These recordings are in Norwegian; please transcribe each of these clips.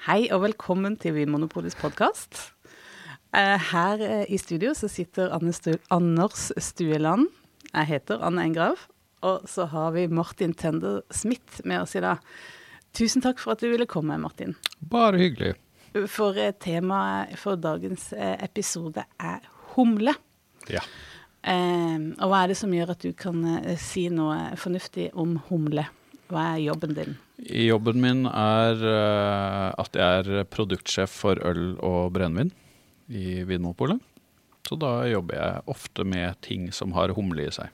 Hei og velkommen til Vinmonopolets podkast. Her eh, i studio så sitter Stu Anders Stueland. Jeg heter Anne Engrav. Og så har vi Martin Tender Smith med oss i dag. Tusen takk for at du ville komme, Martin. Bare hyggelig. For eh, temaet for dagens eh, episode er humle. Ja. Eh, og hva er det som gjør at du kan eh, si noe fornuftig om humle? Hva er jobben din? Jobben min er uh, at jeg er produktsjef for øl og brennevin i Vinmonopolet. Så da jobber jeg ofte med ting som har humle i seg.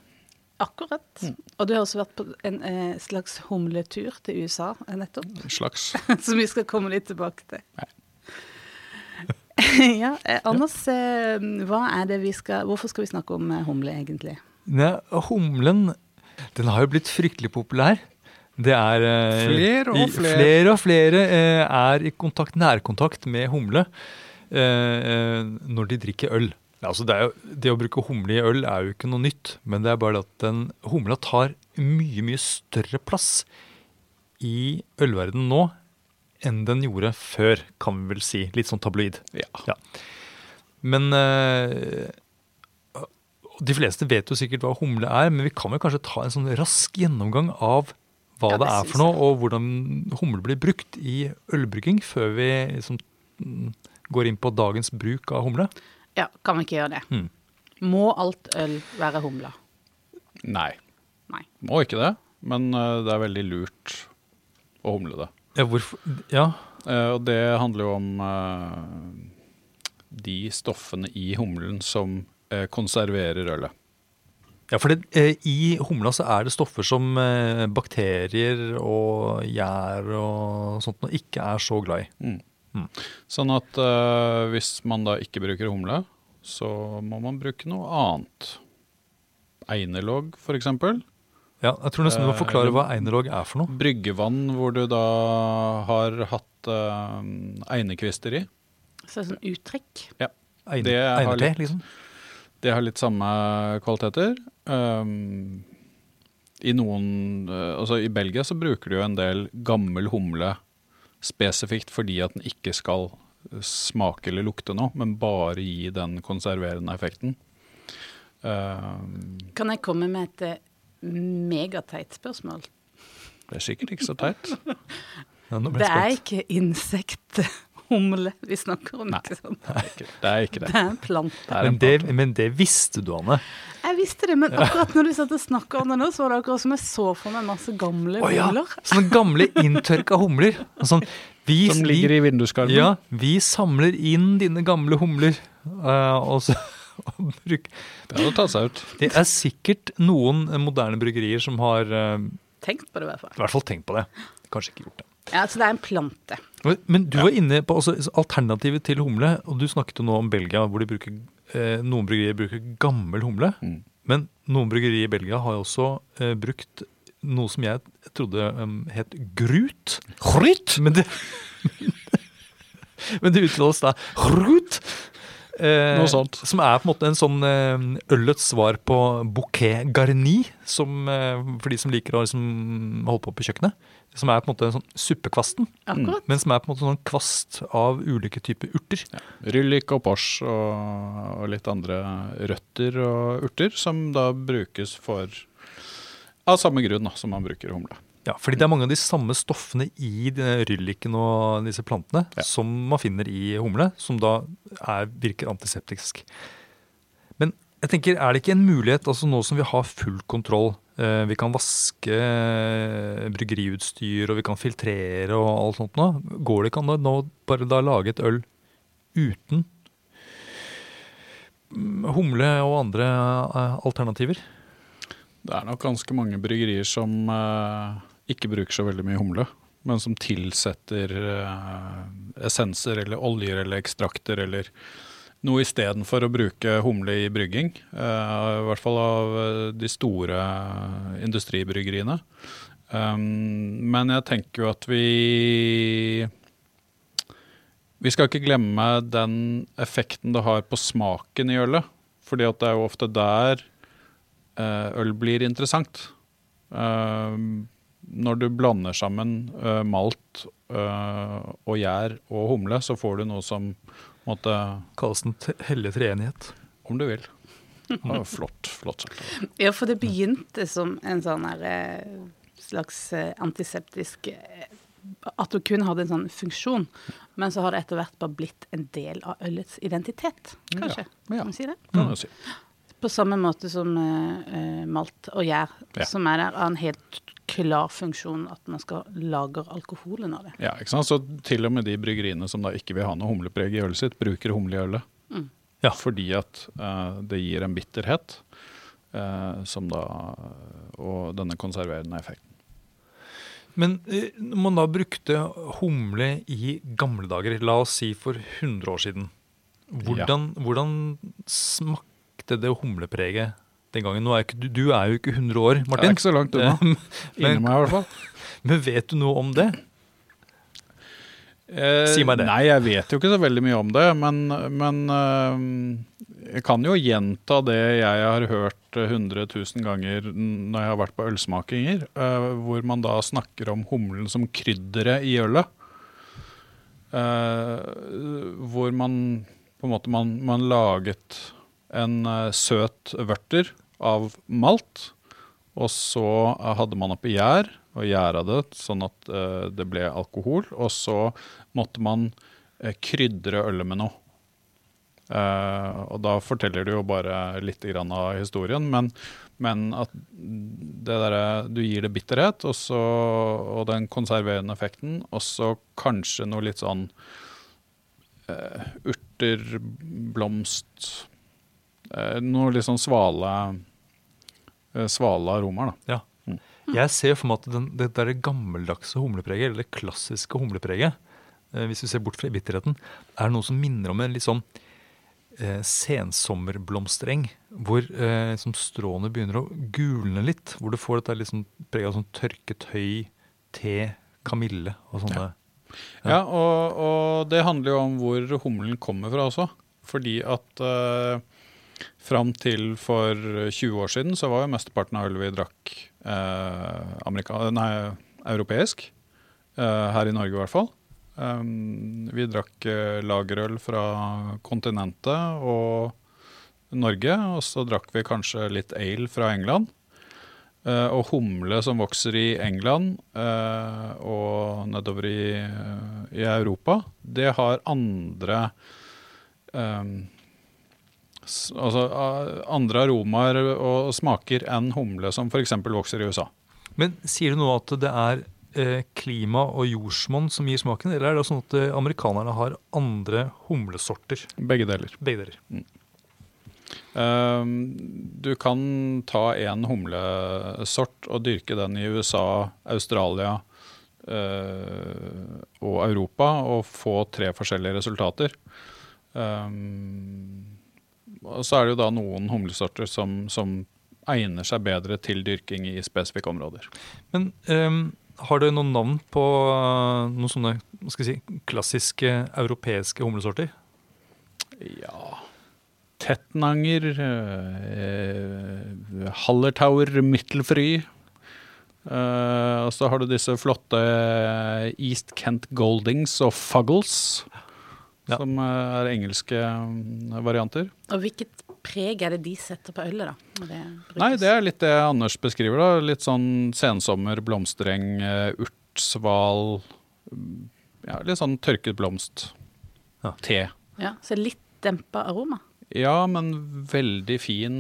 Akkurat. Mm. Og du har også vært på en eh, slags humletur til USA eh, nettopp? En slags. Som vi skal komme litt tilbake til. Nei. ja, eh, Anders, eh, hva er det vi skal, hvorfor skal vi snakke om eh, humle, egentlig? Ne, humlen den har jo blitt fryktelig populær. Det er eh, Flere og flere. flere og flere eh, er i kontakt, nærkontakt med humle eh, eh, når de drikker øl. Altså det, jo, det å bruke humle i øl er jo ikke noe nytt, men det er bare at den humla tar mye, mye større plass i ølverdenen nå enn den gjorde før, kan vi vel si. Litt sånn tabloid. Ja. Ja. Men eh, de fleste vet jo sikkert hva humle er, men vi kan vel kanskje ta en sånn rask gjennomgang av hva Ja, det det er for noe, og hvordan humle blir brukt i ølbrygging, før vi liksom går inn på dagens bruk av humle. Ja, kan vi ikke gjøre det? Mm. Må alt øl være humla? Nei. Nei. Må ikke det, men uh, det er veldig lurt å humle det. Ja, hvorfor Ja, Eh, og det handler jo om eh, de stoffene i humlen som eh, konserverer ølet. Ja for det, eh, i humla så er det stoffer som eh, bakterier og gjær og sånt noe ikke er så glad i. Mm. Mm. Sånn at eh, hvis man da ikke bruker humle, så må man bruke noe annet. Einerlåg, for eksempel. Ja, jeg tror nesten du må Eh, forklare hva einerlåg er for noe. Bryggevann hvor du da har hatt uh, einekvister i. Så sånn uttrekk? Ja. det har Einerté, liksom. Det har litt samme kvaliteter. Um, I noen uh, Altså i Belgia så bruker de jo en del gammel humle spesifikt fordi at den ikke skal smake eller lukte noe, men bare gi den konserverende effekten. Um, Kan jeg komme med et eh, megateit spørsmål? det er sikkert ikke så teit. Ja, Det er ikke ikke insekthumle vi snakker om, Nei. ikke sant? Det er ikke det. Er ikke det. Det er en plante. Det er en Men det, men det visste du, Anne. Jeg visste det, men akkurat når du satt og snakka om det nå, så var det akkurat som jeg så for meg masse gamle oh, ja, humler. Sånne gamle inntørka humler. Sånn, vi, Som ligger i vinduskarmen. ja, vi samler inn dine gamle humler. Uh, og så og bruk, Det hadde tatt seg ut. Det er sikkert noen moderne bryggerier som har uh, Tenkt på det, i hvert fall. i hvert fall tenkt på det. Kanskje ikke gjort det. Ja, Så det er en plante. Men du var inne på også alternativet til humle, og du snakket jo nå om Belgia, hvor de bruker, eh, noen bryggerier bruker gammel humle. Mm. Men noen bryggerier i Belgia har jo også eh, brukt noe som jeg trodde um, het grut. Grut! Men det, men det uttales da grut. Eh. Som er på en måte en sånn eh, ølets svar på bouquet garni, som, eh, for de som liker å liksom, holde på på kjøkkenet. Som er på en måte en sånn suppekvasten, Akkurat. men som er på en måte sånn kvast av ulike typer urter. Ryllik og pors og, og litt andre røtter og urter, som da brukes for Av samme grunn da, som man bruker humle. Ja, fordi det er mange av de samme stoffene i rylliken og disse plantene Ja. som man finner i humle, som da er, virker antiseptisk. Men jeg tenker, er det ikke en mulighet, altså nå som vi har full kontroll, vi kan vaske eh, bryggeriutstyr og vi kan filtrere og alt sånt nå, går det ikke an å bare da lage et øl uten mm, humle og andre eh, alternativer? Det er nok ganske mange bryggerier som eh, ikke bruker så veldig mye humle, men som tilsetter eh, essenser eller oljer eller ekstrakter eller noe istedenfor å bruke humle i brygging. eh, I hvert fall av eh, de store industribryggeriene. Um, men jeg tenker jo at vi Vi skal ikke glemme den effekten det har på smaken i ølet. Fordi det er jo ofte der eh, øl blir interessant. Eh, når du blander sammen eh, malt og gjær og humle, så får du noe som måtte Kalles den hellige treenighet. Om du vil. Ja, flott, flott sagt. Ja, for det begynte som en sånn her, eh, slags eh, antiseptisk eh, At du kun hadde en sånn funksjon. Men så har det etter hvert bare blitt en del av ølets identitet, kanskje. Ja, ja. Kan man si det? Kan man si. På samme måte som eh, malt og gjær, Ja. som er der, har en helt klar funksjon at man skal lagre alkoholen av det. Ja, ikke sant? Så til og med de bryggeriene som da ikke vil ha noe humlepreg i ølet sitt, bruker humle i ølet. Mm. Ja. Fordi at uh, det gir en bitterhet, uh, som da Og denne konserverende effekten. Men når man da brukte humle i gamle dager, la oss si for 100 år siden, hvordan, hvordan smakte det humlepreget den gangen? Er ikke, du, du er jo ikke 100 år, Jeg er ikke så langt unna. Inni meg i hvert fall. Men vet du noe om det? Eh, Si meg det. Nei, jeg vet jo ikke så veldig mye om det, men, men eh, jeg kan jo gjenta det jeg har hørt 100 000 ganger når jeg har vært på ølsmakinger, eh, hvor man da snakker om humlen som krydderet i ølet. Eh, hvor man på en måte man, man laget en eh, søt vørter av malt, og så eh, hadde man oppi gjær og gjæra det sånn at eh, det ble alkohol. Og så måtte man krydre ølet med noe. Og da forteller du jo bare litt av historien, men, men at derre Du gir det bitterhet og, så, og den konserverende effekten, og så kanskje noe litt sånn urter, blomst Noe litt sånn svale eh, svale aromaer, da. Ja. Jeg ser for meg at den, det der gammeldagse humlepreget, eller det klassiske humlepreget, eh, hvis vi ser bort fra bitterheten, er noe som minner om en litt sånn eh, sensommerblomstereng, hvor eh, liksom stråene begynner å gulne litt. Hvor du får dette litt sånn preg av sånn tørket høy, te, kamille og sånne. Ja, og, og det handler jo om hvor humlen kommer fra også. Fordi at eh, fram til for 20 år siden så var jo mesteparten av ølet vi drakk eh, nei, europeisk. Eh, her i Norge i hvert fall. Um, vi drakk eh, lagerøl fra kontinentet og Norge, og så drakk vi kanskje litt ale fra England. Eh, og humle som vokser i England eh, og nedover i, i Europa, det har andre eh, s- Altså andre aromaer og smaker enn humle som f.eks. vokser i USA. Men sier du nå at det er eh, klima og jordsmonn som gir smaken, eller er det sånn at eh, amerikanerne har andre humlesorter? Begge deler. Begge deler. Eh, du kan ta en humlesort og dyrke den i USA, Australia eh, og Europa og få tre forskjellige resultater. Um, og så er det jo da noen humlesorter som, som egner seg bedre til dyrking i spesifikke områder. Men um, har du noen navn på eh, noen sånne si, klassiske europeiske humlesorter? Ja Tettnanger, eh, Hallertauer, Mittelfry. Eh, og så har du disse flotte East Kent Goldings og Fuggles, Ja. som eh, er engelske mm, varianter. Og hvilket preg er det de setter på ølet, da? det? Nei, det er litt det Anders beskriver. da. Litt sånn sensommer, blomstereng, urtsval. urt, sval mm, Ja, litt sånn tørket blomst. Ja. Te. Ja, Så litt dempa aroma. Ja, men veldig fin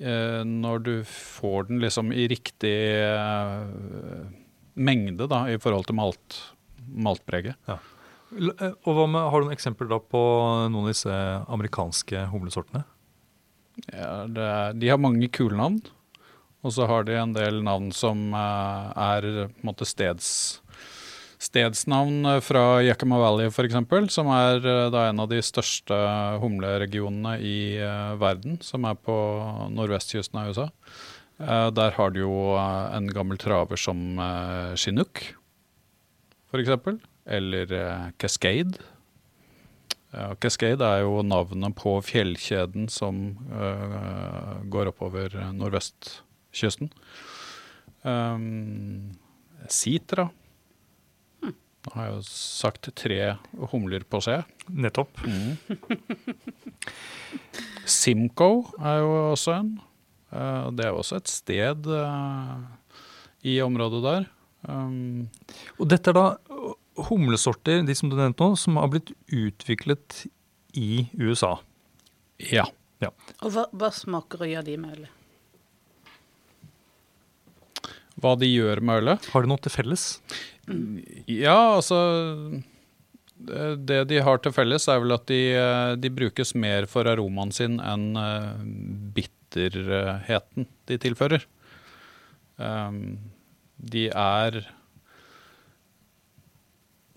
eh, når du får den liksom i riktig eh, mengde da, i forhold til malt, maltpreget. Eh, Og hva med, Har du noen eksempler da på noen av disse amerikanske humlesortene? Ja, er, de har mange kule navn, og så har de en del navn som eh, er på en måte steds, stedsnavn eh, fra Yakima Valley f.eks., som er eh, da en av de største humleregionene i eh, verden, som er på nordvestkysten av USA. Eh, der har de jo eh, en gammel traver som eh, Chinook, f.eks., eller eh, Cascade. Cascade er jo navnet på fjellkjeden som øh, går oppover nordvestkysten. Um, Sitra. Nå har jeg jo sagt tre humler på C. Nettopp. Simcoe er jo også en. Eh, Det er jo også et sted eh, i området der. Um, Og dette er da humlesorter, de som du nevnte nå, som har blitt utviklet i USA. ja. Og hva, hva smaker og gjør de med ølet? Hva de gjør med ølet? Har de noe til felles? Ja, altså Det det de har til felles, er vel at de, de brukes mer for aromaen sin enn eh, bitterheten de tilfører. Um, de er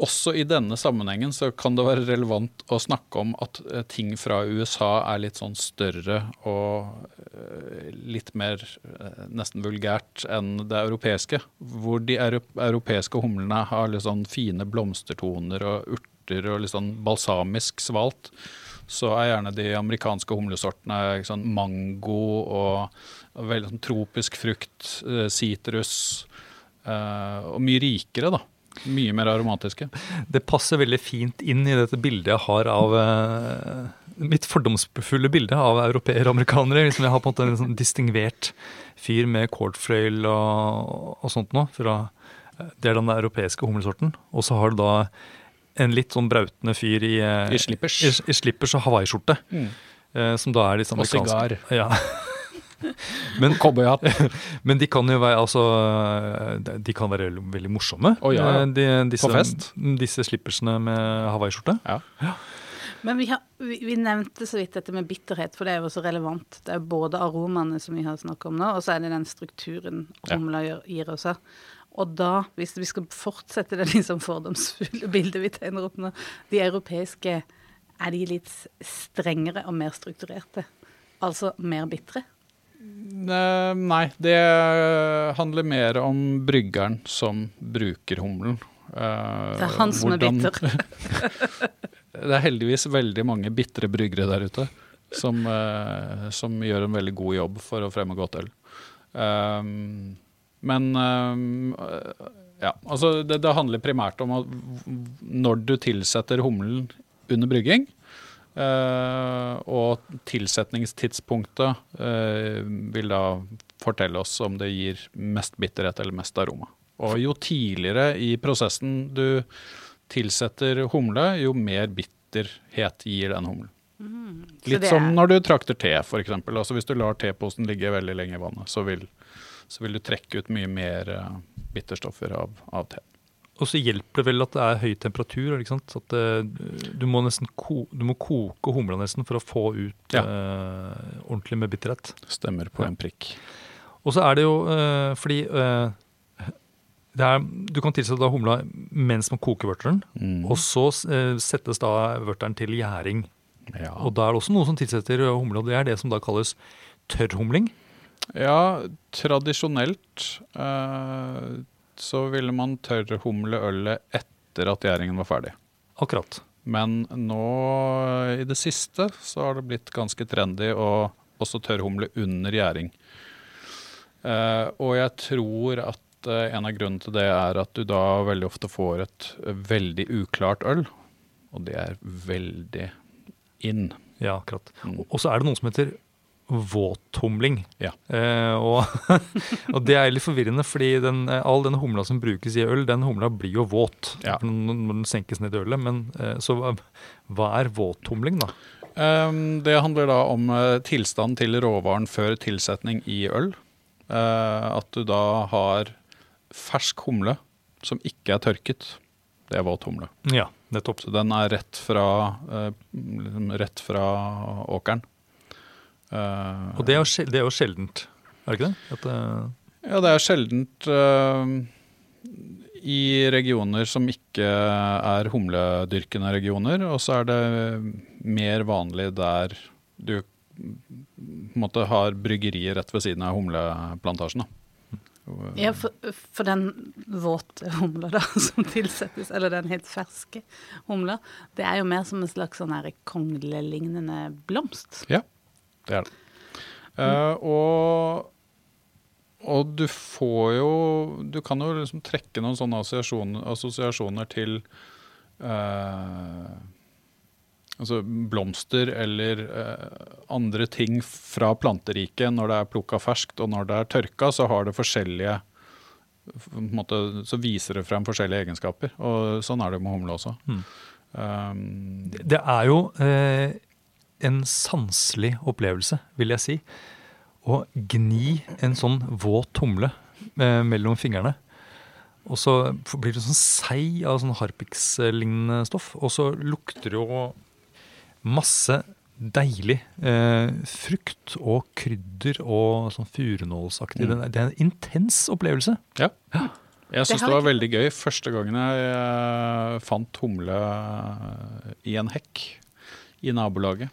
Også i denne sammenhengen så kan det være relevant å snakke om at eh, ting fra USA er litt sånn større og eh, litt mer eh, nesten vulgært enn det europeiske. Hvor de europeiske humlene har litt sånn fine blomstertoner og urter og litt sånn balsamisk svalt. Så er gjerne de amerikanske humlesortene sånn mango og, veldig sånn tropisk frukt, sitrus. og mye rikere, da. Mye mer aromatiske. Det passer veldig fint inn i dette bildet jeg har av uh, Mitt fordomsfulle bilde av europeere og amerikanere. Liksom jeg har på en måte en sånn distingvert fyr med cornflail og, og sånt noe. Fra, eh, det er den europeiske humlesorten. Og så har du da en litt sånn brautende fyr i, uh, I slippers. i, i slippers og hawaiiskjorte. Mm. Uh, som da er disse Og sigar. Ja. Men, men de kan jo være altså, De kan være veldig morsomme. Oh, ja. ja. de, disse, På fest. Disse slippersene med hawaiiskjorte. Ja. Men vi, har, vi, vi nevnte så vidt dette med bitterhet, for det er jo også relevant. Det er både aromaene som vi har snakket om nå, og så er det den strukturen humla ja. gir også. Og da, hvis vi skal fortsette det liksom fordomsfulle bildet vi tegner opp nå, de europeiske, er de litt strengere og mer strukturerte? Altså mer bitre? Ne- Nei, det handler mer om bryggeren som bruker humlen. Eh, Det er han som er bitter. Det er heldigvis veldig mange bitre bryggere der ute som, eh, som gjør en veldig god jobb for å fremme godt øl. Men ja, altså det, det handler primært om at når du tilsetter humlen under brygging, eh, og tilsetningstidspunktet eh, vil da fortelle oss om det gir mest bitterhet eller mest aroma. Og jo tidligere i prosessen du tilsetter humle, jo mer bitterhet gir den humlen. Mm. Litt er... som når du trakter te, f.eks. Altså hvis du lar teposen ligge veldig lenge i vannet, så vil, så vil du trekke ut mye mer eh, bitterstoffer av, av te. Og så hjelper det vel at det er høy temperatur. ikke sant? At det, du, må nesten ko du må koke humla nesten for å få ut Ja. eh, ordentlig med bitterhet. Stemmer på Ja. en prikk. Og så er det jo eh, fordi eh, det er, Du kan tilsette humla mens man koker vørteren, Mm. og så eh, settes da vørteren til gjæring. Ja. Og da er det også noen som tilsetter humle, og det er det som da kalles tørrhumling. Ja, tradisjonelt eh, så ville man tørrhumle ølet etter at gjæringen var ferdig. Akkurat. Men nå i det siste så har det blitt ganske trendy å også tørrhumle under gjæring. Eh, og jeg tror at eh, en av grunnene til det er at du da veldig ofte får et eh, veldig uklart øl. Og det er veldig in. Ja, akkurat. Mm. Og så er det noe som heter våthumling. Ja. Eh, og, og det er litt forvirrende, fordi den, eh, all den humla som brukes i øl, den humla blir jo våt Ja. når den senkes ned i ølet. Men eh, så hva, er våthumling, da? Um, det handler da om uh, tilstand til råvaren før tilsetning i øl. Uh, at du da har fersk humle som ikke er tørket. Det er våt humle. Ja, nettopp. Så den er rett fra, uh, rett fra åkeren. Uh, Og det er jo, det er jo sjeldent, er det ikke det? At, uh... Ja, det er sjeldent uh, i regioner som ikke er humledyrkende regioner, og så er det mer vanlig der du på en måte har bryggeriet rett ved siden av humleplantasjen. Da. Ja, for, for den våte humla da, som tilsettes, eller den helt ferske humla, det er jo mer som en slags sånn her konglelignende blomst. Ja, det er det. Uh, og, og du får jo Du kan jo liksom trekke noen sånne assosiasjoner, assosiasjoner til uh, altså blomster eller uh, andre ting fra planteriket når det er plukka ferskt, og når det er tørka, så har det forskjellige måte, Så viser det frem forskjellige egenskaper. Og sånn er det med humle også. Mm. Um, Det- Det er jo en sanselig opplevelse, vil jeg si. Å gni en sånn våt humle eh, mellom fingrene. Og så blir det sånn seig av sånn harpiks-lignende stoff. Og så lukter det jo masse deilig eh, frukt og krydder og sånn furunålsaktig. Mm. Det, er- en intens opplevelse. Ja. Jeg Det syns har det var veldig gøy første gangen jeg eh, fant humle i en hekk i nabolaget.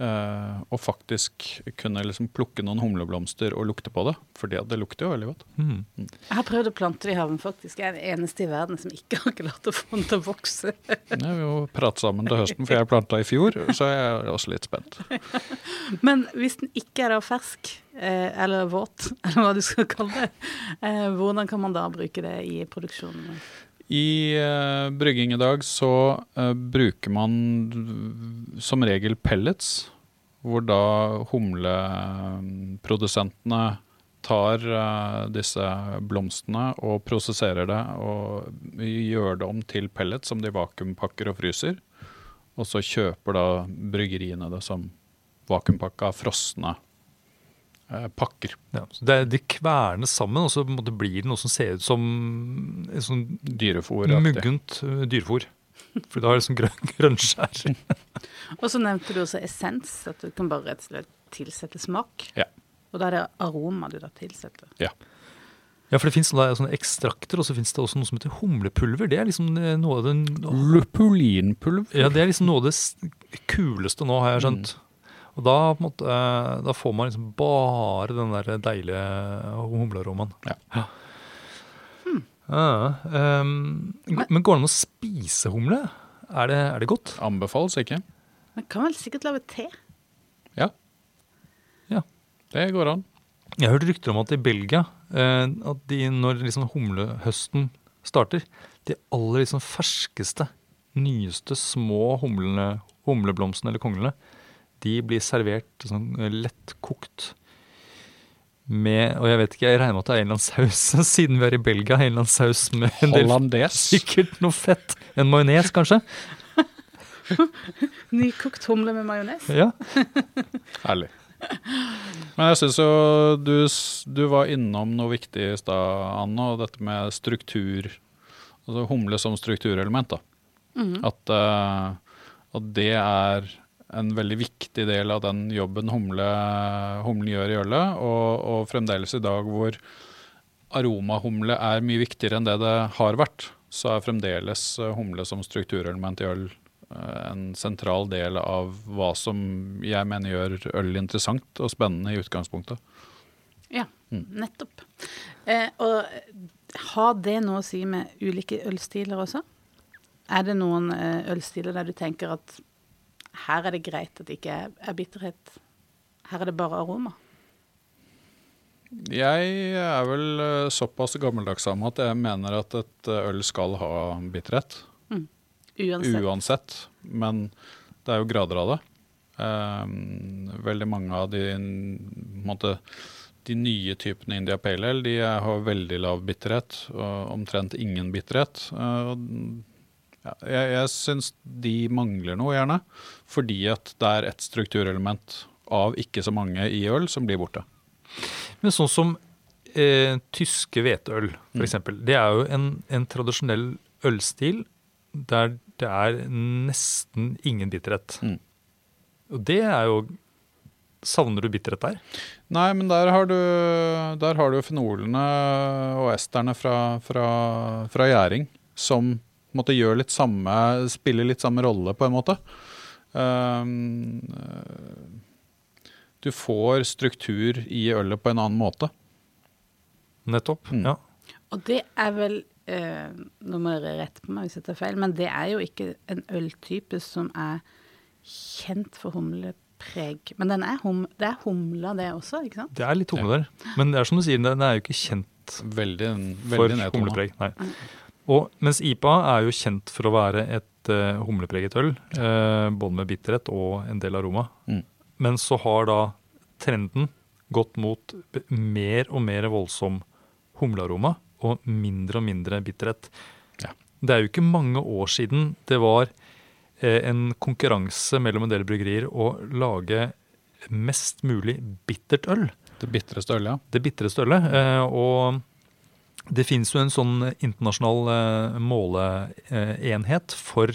Eh, og faktisk kunne liksom plukke noen humleblomster og lukte på det. For det, det lukter jo veldig godt. Mm. Jeg har prøvd å plante det i haven, faktisk. Jeg er den eneste i verden som ikke har klart å få den til å vokse. Vi vil jo prate sammen til høsten, for jeg planta i fjor, så jeg er også litt spent. Men hvis den ikke er da fersk, eh, eller våt, eller hva du skal kalle det, eh, hvordan kan man da bruke det i produksjonen? I uh, brygging i dag så uh, bruker man som regel pellets, hvor da humleprodusentene tar uh, disse blomstene og prosesserer det og gjør det om til pellets som de vakuumpakker og fryser. Og så kjøper da bryggeriene det som vakuumpakka frosne pakker. Ja, så det, de kvernes sammen, og så på en måte blir det noe som ser ut som en sånn dyrefôr muggent uh, dyrefôr. For det har liksom grønn, grønnskjær. Og så nevnte du også essens, at du kan bare rett og slett tilsette smak. Ja. Og da er det aroma du da tilsetter. Ja, Ja, for det fins sånne, sånne ekstrakter, og så fins det også noe som heter humlepulver. Det er liksom eh, noe av den Lupulinpulver. Ja, det er liksom noe av det kuleste nå, har jeg skjønt. Og da, på en måte, eh, da får man liksom bare den der deilige humlerommen. Ja. Ja, ehm, men går det an å spise humle? Er det, er det godt? Anbefales ikke. Man kan vel sikkert lage te? Ja. Ja. Det går an. Jeg har hørt rykter om at i Belgia, eh, at de, når liksom humlehøsten starter, de aller liksom ferskeste, nyeste små humlene, humleblomstene eller konglene, de blir servert sånn eh, lettkokt med Og jeg vet ikke, jeg regner med at det er en eller annen saus, siden vi er i Belgia, en eller annen saus med en del Hollandes. Sikkert noe fett. En majones, kanskje? Nykokt humle med majones? Ja. Herlig. Men jeg syns jo du, du var innom noe viktig i stad, Anne, og dette med struktur. Altså humle som strukturelement. da. At, uh, at det er en veldig viktig del av den jobben humle, humlen gjør i ølet. Og, og fremdeles i dag hvor aromahumle er mye viktigere enn det det har vært, så er fremdeles eh, humle som strukturelement i øl eh, en sentral del av hva som jeg mener gjør øl interessant og spennende i utgangspunktet. Ja, nettopp. Eh, og har det noe å si med ulike ølstiler også? Er det noen eh, ølstiler der du tenker at her er det greit at det ikke er, er bitterhet, her er det bare aroma? Jeg er vel eh, såpass gammeldags av at jeg mener at et eh, øl skal ha bitterhet. Uansett. Uansett. Men det er jo grader av det. Um, veldig mange av de, måte, de nye typene India Pale Ale de har veldig lav bitterhet, og omtrent ingen bitterhet. Uh, ja, jeg jeg syns de mangler noe, gjerne. Fordi at det er et strukturelement av ikke så mange i øl som blir borte. Men sånn som eh, tyske hveteøl, for eksempel. Det er jo en, en tradisjonell ølstil der det er nesten ingen bitterhet. Mm. Og det er jo Savner du bitterhet der? Nei, men der har du, der har du fenolene og esterne fra, fra, fra gjæring som måte, gjør litt samme, spiller litt samme rolle, på en måte. Um, eh, du får struktur i ølet på en annen måte. Nettopp. Mm. Ja. Og det er vel eh, Nå må dere rette på meg hvis jeg tar feil, men det er jo ikke en øltype som er kjent for humlepreg. Men den er hum, det er humla, det også, ikke sant? Det er litt humle der. Men det er som du sier, den er jo ikke kjent Veldig, for veldig for humlepreg. Nei. Og mens IPA er jo kjent for å være et uh, humlepreget øl, uh, både med bitterhet og en del aroma. Mm. Men så har da trenden gått mot mer og mer voldsom humlearoma og mindre og mindre bitterhet. Ja. Det er jo ikke mange år siden det var uh, en konkurranse mellom en del bryggerier å lage mest mulig bittert øl Det bitreste ølet, ja. det bitreste ølet. Og det finnes jo en sånn internasjonal eh, måleenhet for,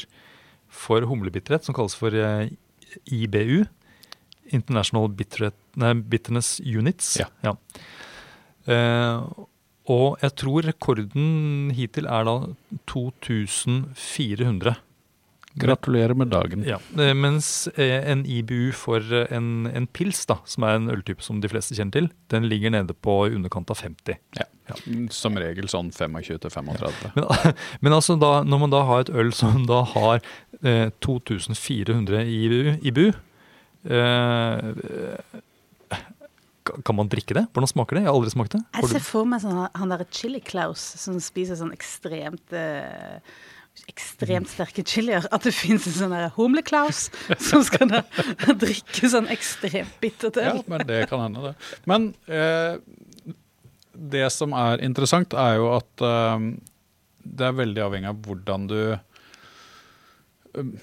for humlebitterhet som kalles for eh, IBU. International nei, Bitterness Units. Ja. Eh, og jeg tror rekorden hittil er da 2400. Gratulerer med dagen. Ja, eh, Mens eh, en IBU for eh, en, en pils, da, som er en øltype som de fleste kjenner til, den ligger nede på i underkant av 50. Som regel sånn 25 til 35. Men, men altså da, når man da har et øl som da har eh, 2400 IBU, IBU eh, kan man drikke det? Hvordan smaker det? Jeg har aldri smakt det. Jeg ser for meg sånn, han derre Chili Klaus som spiser sånn ekstremt eh, Ekstremt sterke chilier. At det fins en sånn Humle-Klaus som skal da drikke sånn ekstremt bittert Ja, men det kan hende, det. Men eh, det som er interessant, er jo at eh, det er veldig avhengig av hvordan du eh,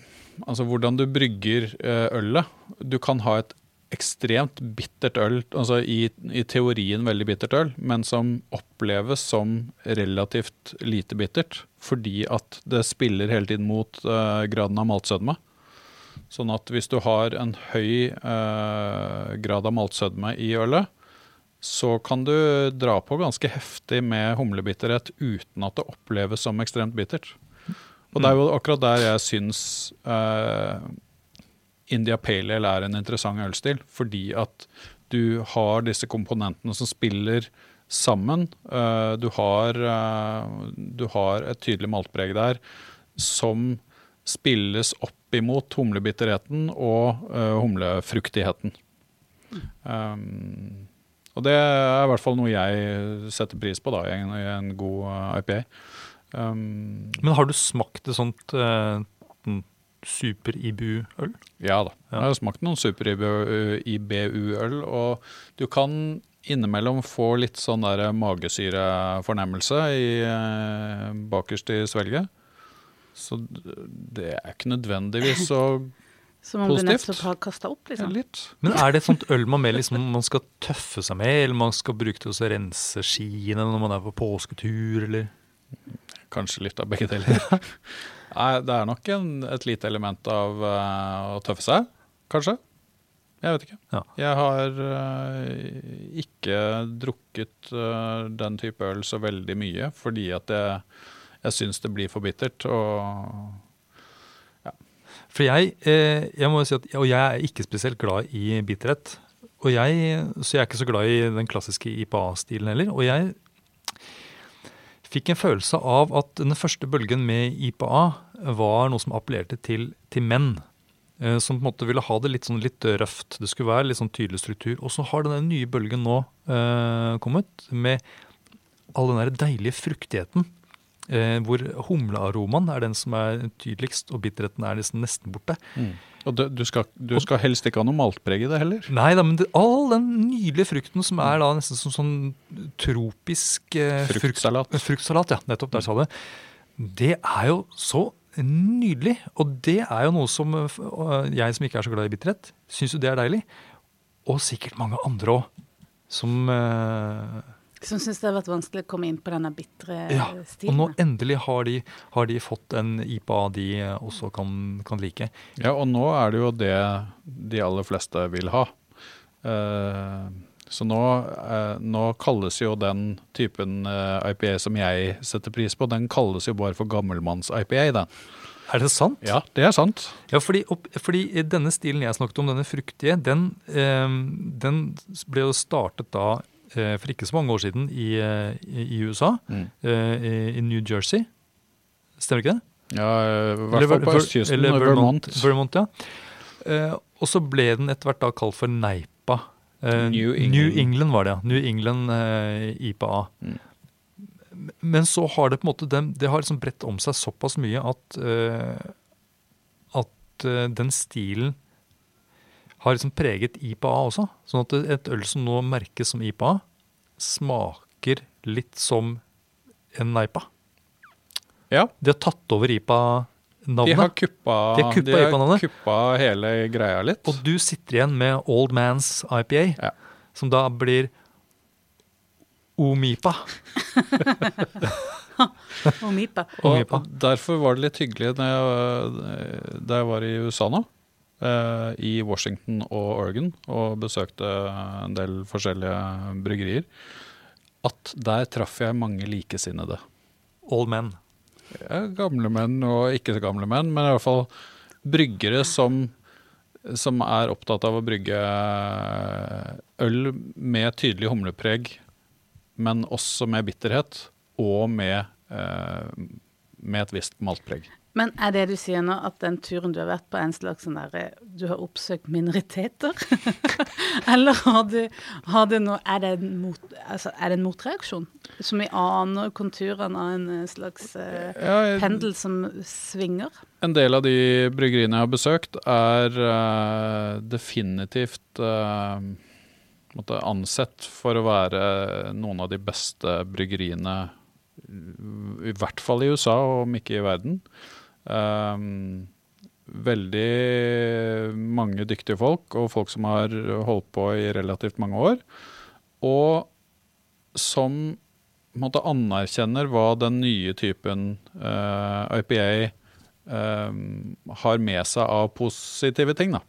Altså hvordan du brygger eh, ølet. Du kan ha et ekstremt bittert øl, altså i, i teorien veldig bittert øl, men som oppleves som relativt lite bittert, fordi at det spiller hele tiden mot uh, graden av maltsødme. Sånn at hvis du har en høy uh, grad av maltsødme i ølet, så kan du dra på ganske heftig med humlebitterhet uten at det oppleves som ekstremt bittert. Og det er jo akkurat der jeg syns uh, India Pale Ale er en interessant ølstil, fordi at du har disse komponentene som spiller sammen. Eh, du, har, eh, du har et tydelig maltpreg der som spilles opp imot humlebitterheten og eh, humlefruktigheten. Um, og det er i hvert fall noe jeg setter pris på da, i en, i en god IPA. Um, Men har du smakt et sånt sånn super-IBU-øl? Ja da. Ja. Jeg har smakt noen super-IBU-øl, og du kan innimellom få litt sånn der magesyrefornemmelse i, eh, bakerst i svelget. Så det er ikke nødvendigvis så Som om du Positivt. nettopp har kasta opp, liksom. litt. Men er det et sånt øl man, med, liksom, man skal tøffe seg med, eller man skal bruke til å rense skiene når man er på påsketur, eller? Kanskje litt av begge deler. Nei, det er nok en, et lite element av uh, å tøffe seg, kanskje. Jeg vet ikke. Ja. Jeg har uh, ikke drukket uh, den type øl så veldig mye, fordi at jeg, jeg syns det blir for bittert. Og For jeg, eh, jeg må si at, og jeg er ikke spesielt glad i bitterhet. Og jeg, så jeg er ikke så glad i den klassiske IPA-stilen heller. Og jeg fikk en følelse av at den første bølgen med IPA var noe som appellerte til, til menn. Eh, Som på en måte ville ha det litt, sånn litt røft. Det skulle være litt sånn tydelig struktur. Og så har den nye bølgen nå eh, kommet med all den der deilige fruktigheten. Eh, hvor humlearomaen er den som er tydeligst, og bitterheten er nesten, nesten borte. Og du, du, skal, du skal helst ikke ha noe maltpreg i det heller. Nei da, men det, all den nydelige frukten som er da nesten som sånn tropisk eh, frukt- Fruktsalat. Fruktsalat, ja. Nettopp, der sa du det. Det er jo så nydelig. Og det er jo noe som eh, øh, jeg som ikke er så glad i bitterhet, syns jo det er deilig. Og sikkert mange andre òg. Som uh, Som syns det har vært vanskelig å komme inn på denne bitre Ja, Og nå endelig har de, har de fått en IPA de eh, også kan, kan like. Ja, og nå er det jo det de aller fleste vil ha. Eh, så nå, eh, nå kalles jo den typen eh, IPA som jeg setter pris på, den kalles jo bare for gammelmanns-IPA. da. Er det sant? Ja, det er sant. Ja, fordi, fordi denne stilen jeg snakket om, denne fruktige, den, eh, den ble jo startet da for ikke så mange år siden i, i USA, Mm. eh, i, i New Jersey. Stemmer ikke det? Ja, I hvert fall på østkysten eller Vermont. Vermont, ja. Eh, og så ble den etter hvert da kalt for Neipa. Eh, New England. New England var det, ja. New England eh, IPA. Mm. Men så har det på en måte det har liksom bredt om seg såpass mye at, eh, at den stilen har liksom preget IPA også. Sånn at et øl som nå merkes som IPA, smaker litt som en Neipa. Ja, De har tatt over de har kuppa, De har kuppa de har kuppa hele greia litt. Og du sitter igjen med Old Man's IPA, Ja. som da blir Omipa. Omipa. Og derfor var det litt hyggelig da jeg, da jeg var i USA nå, eh, i Washington og Oregon, og besøkte en del forskjellige bryggerier, at der traff jeg mange likesinnede. Old Men. Ja, gamle menn og ikke så gamle menn, men i hvert fall bryggere som, som er opptatt av å brygge øl med tydelig humlepreg, men også med bitterhet, og med, eh, med et visst maltpreg. Men er det du sier nå, at den turen du har vært på, er en slags sånn derre Du har oppsøkt minoriteter? Eller har du, har du noe er det, en mot, altså, er det en motreaksjon? Som vi aner konturene av en eh, slags eh, Ja, jeg- pendel som svinger? En del av de bryggeriene jeg har besøkt, er uh, definitivt uh, ansett for å være noen av de beste bryggeriene, i hvert fall i USA, om ikke i verden. Um, veldig mange dyktige folk, og folk som har holdt på i relativt mange år. Og som måte anerkjenner hva den nye typen uh, IPA um, har med seg av positive ting. Da.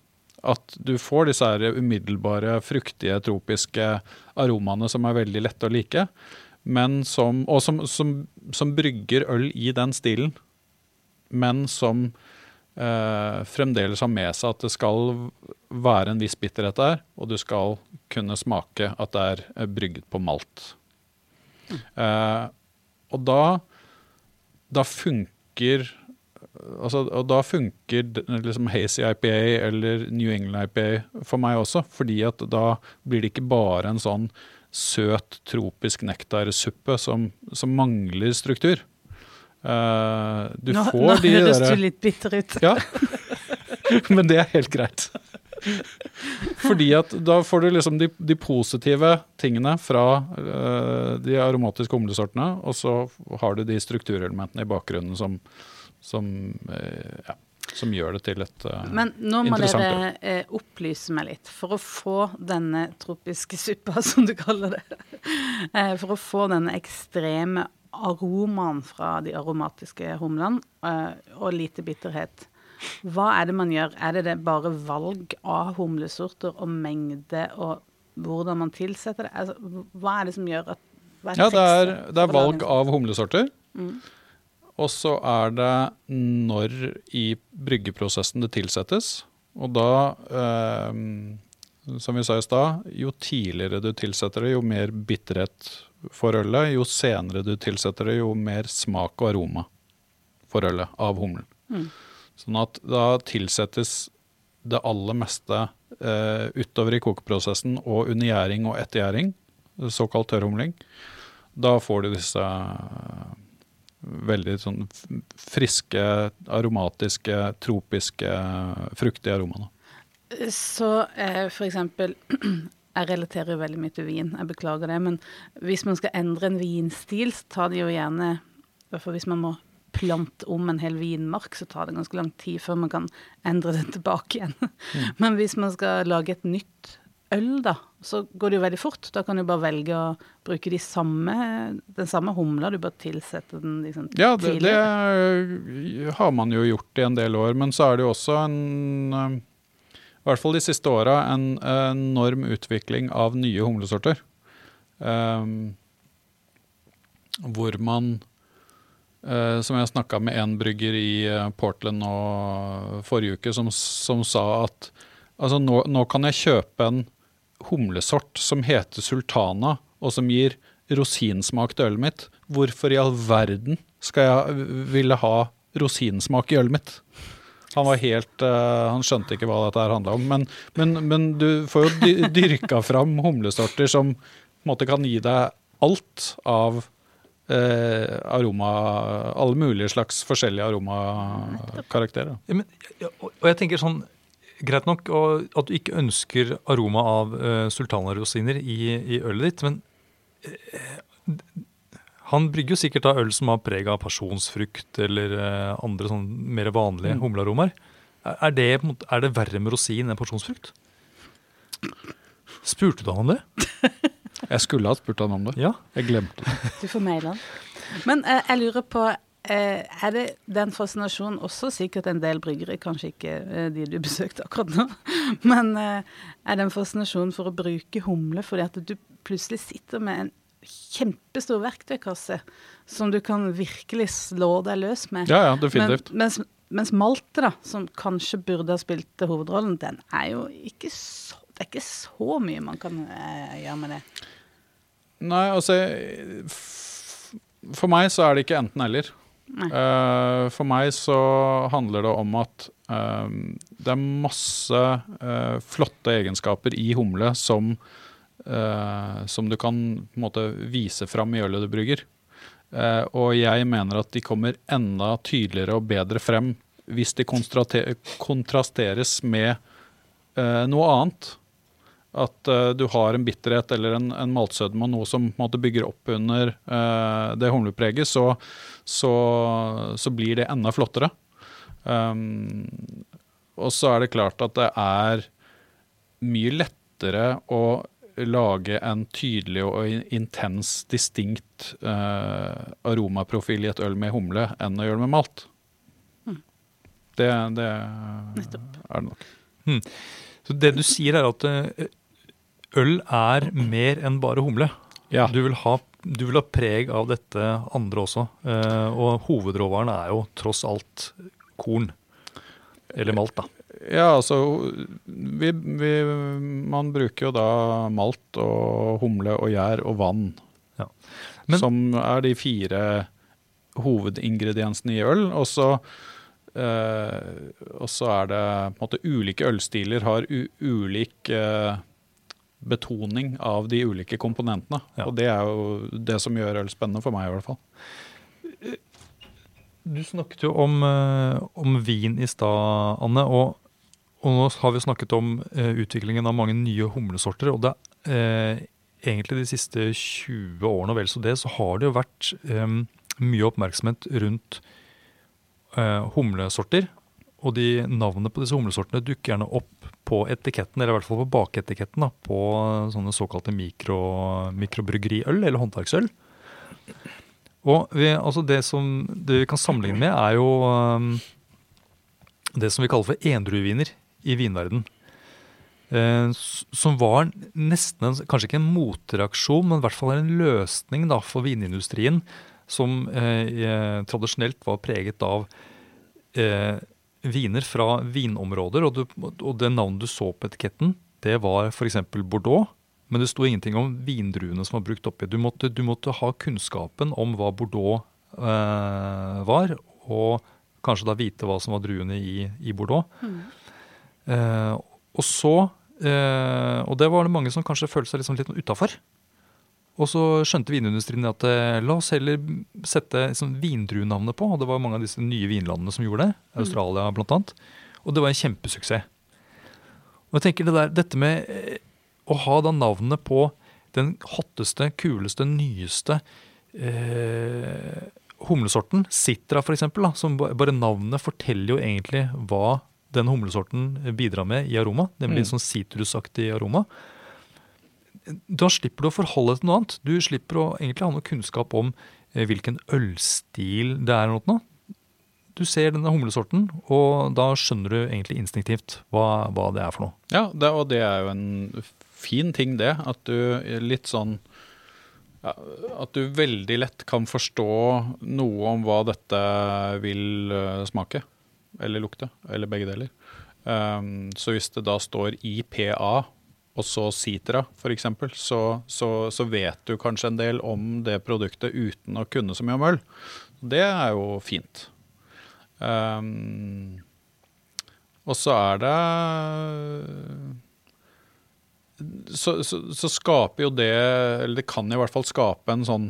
At du får disse her umiddelbare, fruktige, tropiske aromaene som er veldig lette å like, men som, og som, som, som brygger øl i den stilen, men som eh, fremdeles har med seg at det skal være en viss bitterhet der, og du skal kunne smake at det er eh, brygget på malt. Eh, og da, da funker altså, og da funker liksom Hazy IPA eller New England IPA for meg også, fordi at da blir det ikke bare en sånn søt, tropisk nektarsuppe som, som mangler struktur. Eh, du nå får nå de høres derre- du litt bitter ut. ja, men det er helt greit. Fordi at da får du liksom de, de positive tingene fra uh, de aromatiske humlesortene, og så har du de strukturelementene i bakgrunnen som, som, uh, ja, som gjør det til et interessant Men nå må Interessant, dere opplyse meg litt. For å få denne tropiske suppa, som du kaller det, eh, for å få denne ekstreme aromaen fra de aromatiske humlene, eh, og lite bitterhet, hva er det man gjør? Er det, det bare valg av humlesorter og mengde og hvordan man tilsetter det? Altså, hva er det som gjør at Ja, det er, det er valg av humlesorter. Mm. Og så er det når i bryggeprosessen det tilsettes. Og da, eh, som vi sa i stad, jo tidligere du tilsetter det, jo mer bitterhet for ølet. Jo senere du tilsetter det, jo mer smak og aroma for ølet av humlen. Mm. Sånn at da tilsettes det aller meste eh, utover i kokeprosessen og under gjæring og etter gjæring, såkalt tørrhumling. Da får du disse eh, veldig sånn friske, aromatiske, tropiske, fruktige aromaene. Så eh, for eksempel Jeg relaterer jo veldig mye til vin, jeg beklager det. Men hvis man skal endre en vinstil, så tar det jo gjerne i Hvis man må plante om en hel vinmark, så tar det ganske lang tid før man kan endre den tilbake igjen. Men hvis man skal lage et nytt øl, da, så går det jo veldig fort. Da kan du bare velge å bruke de samme, den samme humla, du bare tilsetter den liksom Ja, det, det har man jo gjort i en del år, men så er det jo også en eh, I hvert fall de siste åra en enorm utvikling av nye humlesorter. Um, hvor man uh, Som jeg snakka med en brygger i eh, Portland nå forrige uke, som, som sa at altså nå, nå kan jeg kjøpe en humlesort som heter sultana, og som gir rosinsmak til ølet mitt. Hvorfor i all verden skal jeg ville ha rosinsmak i ølet mitt? Han var helt uh, Han skjønte ikke hva dette her handla om. Men, men, men, du får jo dyrka fram humlesorter som på en måte kan gi deg alt av uh, aroma Alle mulige slags forskjellige aromakarakterer. Ja, men, og jeg tenker sånn Greit nok at du ikke ønsker aroma av uh, sultanarosiner i, i ølet ditt, men han brygger jo sikkert av øl som har preg av pasjonsfrukt eller eh, andre sånn mer vanlige mm. humlearomaer. Er det, er det verre med rosin enn pasjonsfrukt? Spurte du han om det? jeg skulle ha spurt han om det. Ja. Jeg glemte det. Du får maile han. Men eh, jeg lurer på eh, Er det den fascinasjonen også sikkert en del bryggere, kanskje ikke eh, de du besøkte akkurat nå, men eh, er det en fascinasjon for å bruke humle fordi at du plutselig sitter med en kjempestor verktøykasse som du kan virkelig slå deg løs med. Ja, ja, definitivt. Men, mens, mens Malte, da, som kanskje burde ha spilt hovedrollen, den er jo ikke så Det er ikke så mye man kan eh, gjøre med det. Nei, altså For meg så er det ikke enten-eller. Uh, for meg så handler det om at uh, det er masse uh, flotte egenskaper i humle som uh, som du kan på en måte, vise fram i ølet du brygger. Uh, og jeg mener at de kommer enda tydeligere og bedre frem hvis de kontrasteres med uh, noe annet. At du har en bitterhet eller en, en maltsødme og noe som måte, bygger opp under det humlepreget, så, så, så, blir det enda flottere. Um, og så er det klart at det er mye lettere å lage en tydelig og intens, distinkt uh, aromaprofil i et øl med humle enn å gjøre det med malt. Mm. Det, det er det nok. Mm. Så det du sier, er at uh, øl er mer enn bare humle. Ja. Du, vil ha, du, vil ha, preg av dette andre også. Uh, og hovedråvaren er jo tross alt korn. Eller malt, da. Ja, altså vi, vi, Man bruker jo da malt og humle og gjær og vann. Ja. Men, som er de fire hovedingrediensene i øl. Og så, eh, og så er det på en måte ulike ølstiler har ulik eh, betoning av de ulike komponentene. Ja. Og det er jo det som gjør øl spennende for meg, i hvert fall. Du snakket jo om, eh, om vin i stad, Anne. og og nå har vi snakket om eh, utviklingen av mange nye humlesorter. og det eh, egentlig de siste 20 årene og vel så det, så har det jo vært eh, mye oppmerksomhet rundt eh, humlesorter. Og de navnene på disse humlesortene dukker gjerne opp på etiketten, eller i hvert fall på baketiketten, da, på sånne såkalte mikro, mikrobryggeriøl eller håndverksøl. Og vi, altså det, som, det vi kan sammenligne med, er jo um, det som vi kaller for endrueviner i vinverden. Eh, som var nesten en, kanskje ikke en motreaksjon, men i hvert fall en løsning da, for vinindustrien. Som eh, tradisjonelt var preget av eh, viner fra vinområder. Og, du, og det navnet du så på etiketten, det var f.eks. Bordeaux. Men det sto ingenting om vindruene som var brukt oppi. Du måtte, du måtte ha kunnskapen om hva Bordeaux eh, var, og kanskje da vite hva som var druene i, i Bordeaux. Mm. Eh, og så eh, Og det var det mange som kanskje følte seg liksom litt utafor. Og så skjønte vinindustrien at eh, la oss heller sette liksom, vindruenavnet på. Og det var mange av disse nye vinlandene som gjorde det. Mm. Australia mm. blant annet. Og det var en kjempesuksess. Og jeg tenker det der, Dette med eh, å ha da navnet på den hotteste, kuleste, nyeste eh, humlesorten, Sitra f.eks., som bare navnet forteller jo egentlig hva den humlesorten bidrar med i aroma, nemlig mm. sånn sitrusaktig aroma. Da slipper du å forholde deg til noe annet. Du slipper å egentlig ha noe kunnskap om eh, hvilken ølstil det er. Noe. Du ser denne humlesorten, og da skjønner du egentlig instinktivt hva, hva det er for noe. Ja, det, og det er jo en fin ting, det. At du litt sånn ja, At du veldig lett kan forstå noe om hva dette vil uh, smake eller lukte, eller begge deler. Um, så hvis det da står IPA og så Citra f.eks., så, så, så vet du kanskje en del om det produktet uten å kunne så mye om øl. Det er jo fint. Um, Og så er det så, så, så skaper jo det Eller det kan i hvert fall skape en sånn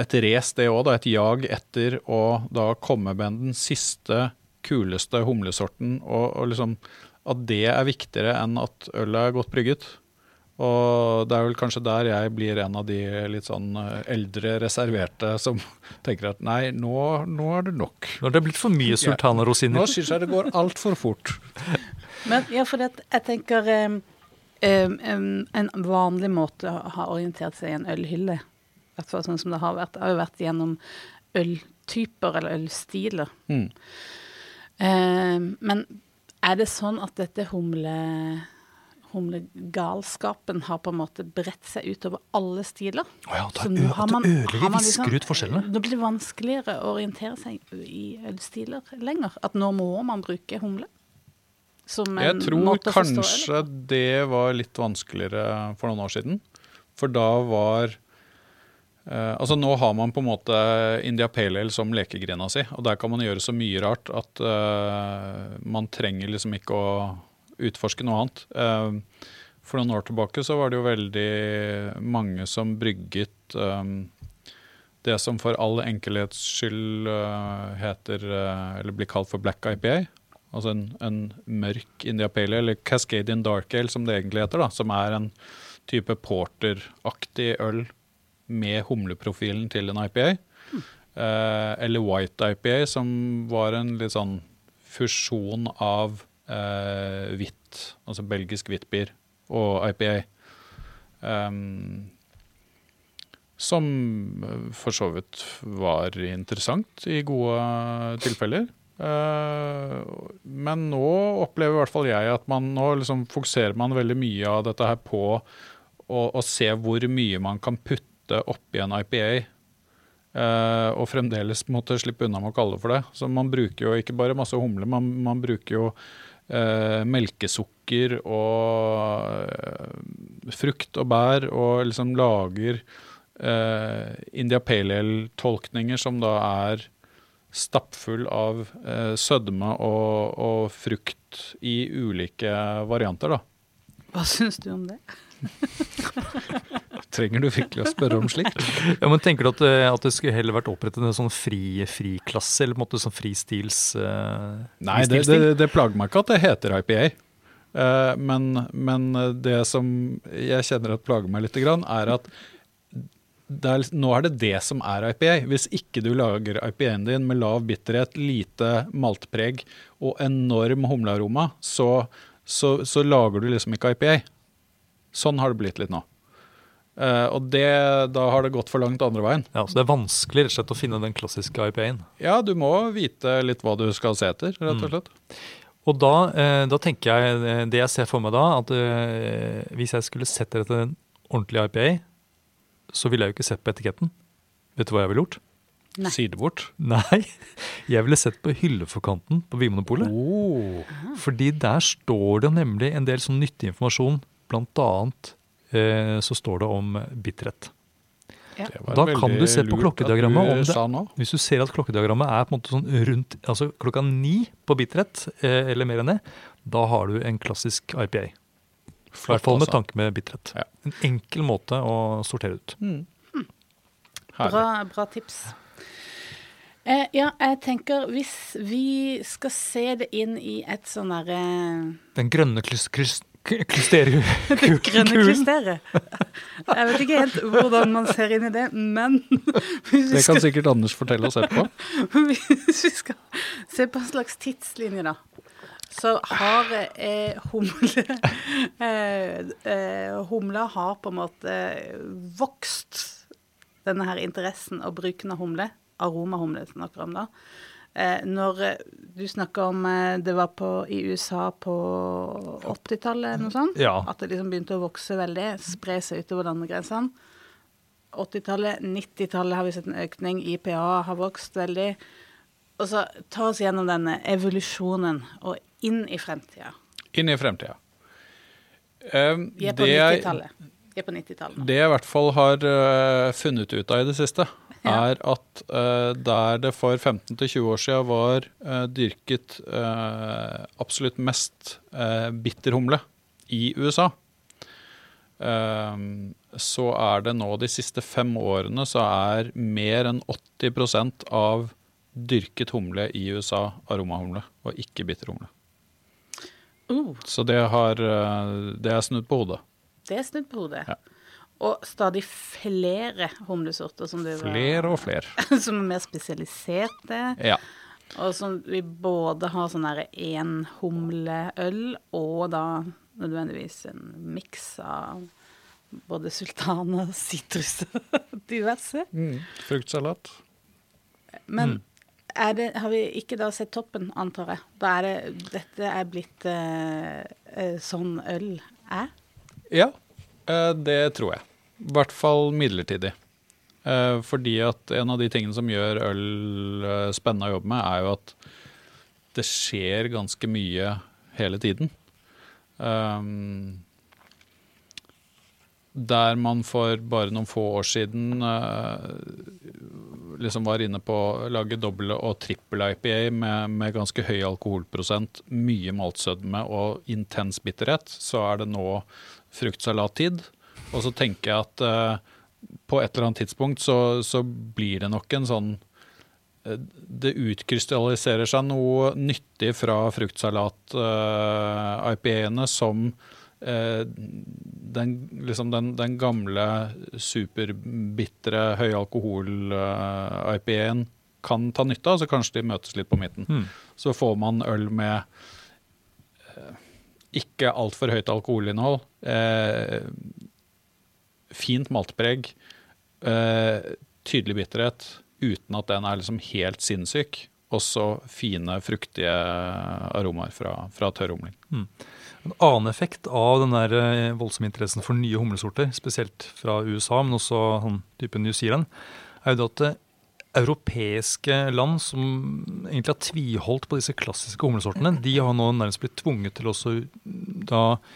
et race, det òg, et jag etter å da komme med den siste, kuleste humlesorten. Og, og liksom at det er viktigere enn at ølet er godt brygget. Og det er vel kanskje der jeg blir en av de litt sånn eh, eldre reserverte som tenker at nei, nå, nå er det nok. Nå har det blitt for mye sultanerosiner. Nå syns jeg det går altfor fort. Men ja, for det, jeg tenker um, um, En vanlig måte å ha orientert seg i en ølhylle hvert fall sånn som det har vært. Det har jo vært gjennom øltyper eller ølstiler. Mm. Eh, men er det sånn at dette humle humlegalskapen har på en måte bredt seg utover alle stiler? Å ja, at det du ødelegger, visker liksom- ut forskjellene. Nå blir det vanskeligere å orientere seg i ølstiler lenger. At nå må man bruke humle. Som en Jeg tror måte å forstå kanskje det var litt vanskeligere for noen år siden. For da var Altså Nå har man på en måte India Pale Ale som lekegrena si, og der kan man gjøre så mye rart at eh, man trenger liksom ikke å utforske noe annet. Eh, for noen år tilbake så var det jo veldig mange som brygget eh, det som for all enkelhets skyld eh, heter, eh, eller blir kalt for black IPA. Altså en, en mørk India Pale Ale, eller Cascadian Dark Ale som det egentlig heter. da, Som er en type porteraktig øl med humleprofilen til en IPA. Eh, eller White IPA, som var en litt sånn fusjon av eh, hvitt, altså belgisk hvittbier, og IPA. Um, som eh, for så vidt var interessant i gode tilfeller. Eh, men nå opplever i hvert fall jeg at man nå liksom fokuserer man veldig mye av dette her på å, å se hvor mye man kan putte oppi en IPA. eh, og fremdeles måtte slippe unna med å kalle det for det. Så man bruker jo ikke bare masse humle, man, man bruker jo eh, melkesukker og eh, frukt og bær, og liksom lager eh, India Pale Ale-tolkninger som da er stappfull av eh, sødme og, og frukt i ulike varianter, da. Hva syns du om det? Trenger du virkelig å spørre om slikt? Ja, men Tenker du at, det- at det skulle heller vært opprettet en sånn fri, friklasse, eller på en måte sånn fristils... Uh, Nei, det, det, det plager meg ikke at det heter IPA. Uh, men, men det som jeg kjenner at plager meg litt, grann, er at er, nå er det det som er IPA. Hvis ikke du lager IPA-en din med lav bitterhet, lite maltpreg og enorm humlearoma, så, så, så lager du liksom ikke IPA. Sånn har det blitt litt nå. Eh, og det, da har det gått for langt andre veien. Ja, Så det er vanskelig rett og slett å finne den klassiske IPA-en. Ja, du må vite litt hva du skal se etter, rett og slett. Og da, eh, da tenker jeg, eh, det jeg ser for meg da, at eh, hvis jeg skulle sett etter en ordentlig IPA, så ville jeg jo ikke sett på etiketten. Vet du hva jeg ville gjort? Nei. Si det bort. Nei, jeg ville sett på hylleforkanten på Vinmonopolet. Oh. Fordi der står det nemlig en del sånn nyttig informasjon. Blant annet så står det om bitterhet. Ja. Da kan du se på klokkediagrammet det- Hvis du ser at klokkediagrammet er på en måte sånn rundt altså klokka ni på bitterhet, eh, eller mer enn det, da har du en klassisk IPA. I hvert fall med tanke med bitterhet. Ja. En enkel måte å sortere ut. Mm. Herlig. Bra, bra tips. Eh, ja, jeg tenker hvis vi skal se det inn i et sånn derre Den grønne klys, klys, klysterium. Grønne klysteret. Jeg vet ikke helt hvordan man ser inn i det, men Det kan sikkert Anders fortelle oss etterpå. hvis vi skal se på en slags tidslinje, da, så har eh, humle eh, Humla har på en måte vokst, denne her interessen og bruken av humle. Aromahumle snakker om da. Eh, når eh, du snakker om eh, det var på, i USA på 80-tallet, noe sånt? Ja. At det liksom begynte å vokse veldig, spre seg utover landegrensene. 80-tallet, 90-tallet har vi sett en økning. IPA har vokst veldig. Og så ta oss gjennom denne evolusjonen og inn i fremtida. Inn i fremtida. Um, Vi er på 90-tallet. Vi er på 90-tallet. Det jeg i hvert fall har uh, funnet ut av i det siste. Er at uh, der det for 15-20 år siden var uh, dyrket uh, absolutt mest bitterhumle i USA, så er det nå de siste fem årene så er mer enn 80% av dyrket humle i USA aromahumle, og ikke bitterhumle. Uh, Så det, har, det er snudd på hodet. det er snudd på hodet. Ja. Og stadig flere humlesorter som, du, Flere og flere. som er mer spesialiserte. Ja. Og som vi både har sånn derre enhumleøl, og da nødvendigvis en miks av både sultaner, sitrus og diverse. Fruktsalat. Men er det, har vi ikke da sett toppen, antar jeg? Da er det, dette er blitt eh, eh, sånn øl er? Ja, eh, det tror jeg. I hvert fall midlertidig. Eh, Fordi at en av de tingene som gjør øl eh, spennende å jobbe med, er jo at det skjer ganske mye hele tiden. Um, der man for bare noen få år siden eh, liksom var inne på å lage doble og trippel IPA med, med ganske høy alkoholprosent, mye maltsødme og intens bitterhet, så er det nå fruktsalattid. Og så tenker jeg at uh, på et eller annet tidspunkt så, så blir det nok en sånn eh, Det utkrystalliserer seg noe nyttig fra fruktsalat-IPA-ene som uh, den, liksom den, den gamle superbitre høyalkohol-IPA-en kan ta nytte av, så kanskje de møtes litt på midten. Mm. Så får man øl med eh, ikke altfor høyt alkoholinnhold, eh, fint maltpreg, eh, tydelig bitterhet, uten at den er liksom helt sinnssyk. Også fine, fruktige aromaer fra, fra tørrhumling. En annen effekt av den der eh, voldsomme interessen for nye humlesorter, spesielt fra USA, men også sånn type New Zealand, er jo det at eh, europeiske land som egentlig har tviholdt på disse klassiske humlesortene, de har nå nærmest blitt tvunget til også da eh,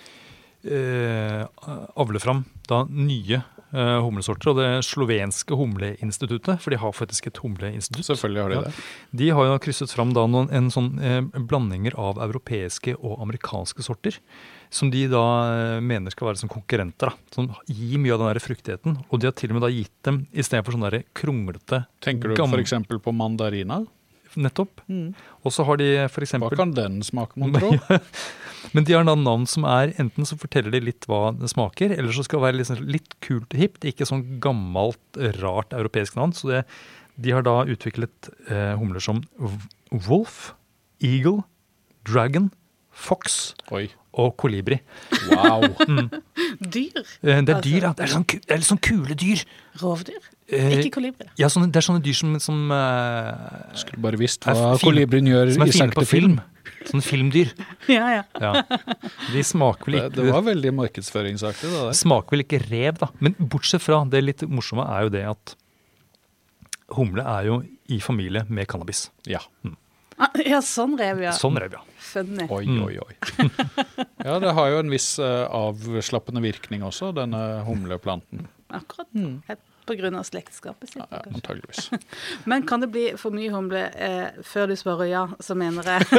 avle fram da nye eh, humlesorter. Og det slovenske humleinstituttet, for de har faktisk et humleinstitutt. Selvfølgelig har de Ja. det. De har jo krysset fram da noen, en sånn eh, blandinger av europeiske og amerikanske sorter. Som de da eh, mener skal være som konkurrenter. da, Som gir mye av den der fruktigheten. Og de har til og med da gitt dem, istedenfor sånne der kronglete Tenker du f.eks. på mandarina? Nettopp. Og så har de for Hva kan den smake, mon tro? Men de har da navn som er enten så forteller de litt hva det smaker, eller så skal det være liksom litt kult og hipt. Ikke sånn gammelt, rart europeisk navn. Så det, de har da utviklet eh, humler som Wolf, Eagle, Dragon, Fox Oi. og kolibri. Wow. Dyr? Eh, det er Altså- dyr, ja. Det er, sånn, det er litt sånn kule dyr. Rovdyr? Eh, Ikke kolibri, ja, sånne, det er sånne dyr som, som, eh, Skulle bare visst hva kolibrien gjør i sakte film. film. Sånne filmdyr. Ja, ja. Ja. De smaker vel Det, ikke det var veldig markedsføringsaktig, det der. smaker vel ikke rev, da. Men bortsett fra det litt morsomme er jo det at humle er jo i familie med cannabis. Ja. Mm. Ja, sånn rev, ja. Sånn rev, ja. Funny. Oi, Mm. oi, oi. Ja, det har jo en viss uh, avslappende virkning også, denne humleplanten. Akkurat. Mm. Av slektskapet sitt. Ja, ja, antageligvis. Men kan det bli for mye humle eh, før du svarer ja, så mener jeg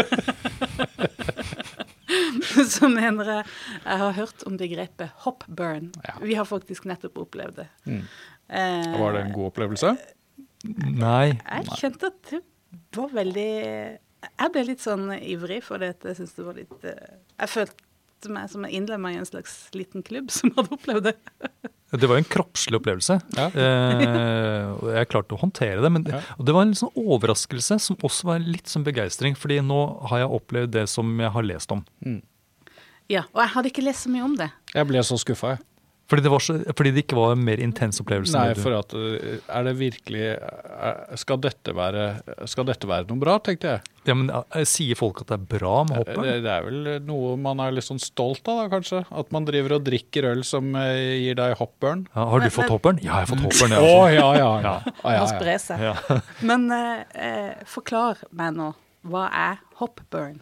Så mener jeg Jeg har hørt om begrepet hopburn. Ja. Vi har faktisk nettopp opplevd det. Mm. Eh, Var det en god opplevelse? Nei. Jeg kjente at det var veldig Jeg ble litt sånn ivrig, for det jeg syns det var litt eh, Jeg følte meg som innlemma i en slags liten klubb som hadde opplevd det. Det var jo en kroppslig opplevelse. Ja. Eh, og jeg klarte å håndtere det. Men det, og det var en sånn overraskelse som også var litt som begeistring. fordi nå har jeg opplevd det som jeg har lest om. Ja, Og jeg hadde ikke lest så mye om det. Jeg ble så skuffa, jeg. Fordi det, var så, fordi det ikke var en mer intens opplevelse. Nei, for at eh, Er det virkelig eh, Skal dette være, skal dette være noe bra, tenkte jeg. ja, men eh, Sier folk at det er bra med hoppet? Det, det er vel noe man er litt sånn stolt av, da, kanskje. At man driver og drikker øl som gir deg hoppburn. Ja, har du Men- fått men- hopperen? Ja, jeg har fått hopperen. Å, oh, ja, ja, ja. Ja. Ah, ja, ja. spre seg. Ja. Men eh, forklar meg nå. Hva er hoppburn?